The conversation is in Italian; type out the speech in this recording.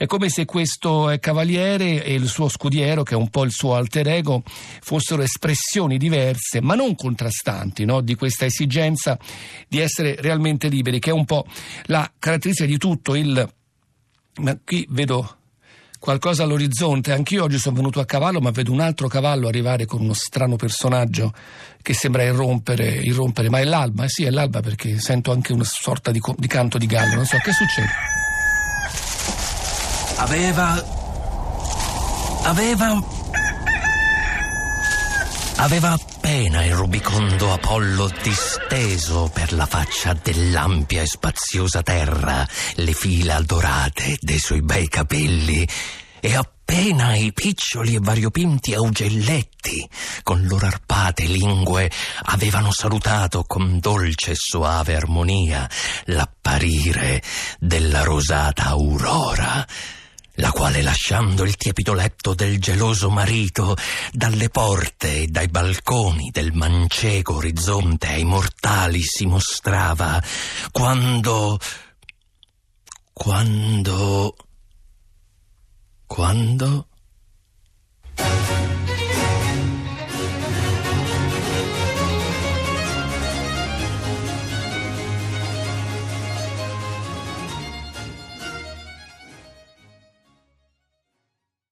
È come se questo cavaliere e il suo scudiero, che è un po' il suo alter ego, fossero espressioni diverse, ma non contrastanti, no? di questa esigenza di essere realmente liberi, che è un po' la caratteristica di tutto il... Ma qui vedo qualcosa all'orizzonte. Anch'io oggi sono venuto a cavallo, ma vedo un altro cavallo arrivare con uno strano personaggio che sembra irrompere, irrompere. ma è l'alba? Eh sì, è l'alba perché sento anche una sorta di, di canto di gallo. Non so che succede. Aveva... Aveva... Aveva appena il rubicondo Apollo disteso per la faccia dell'ampia e spaziosa terra le fila dorate dei suoi bei capelli e appena i piccioli e variopinti augelletti con loro arpate lingue avevano salutato con dolce e soave armonia l'apparire della rosata aurora la quale lasciando il tiepido letto del geloso marito, dalle porte e dai balconi del manceco orizzonte ai mortali si mostrava, quando... quando... quando...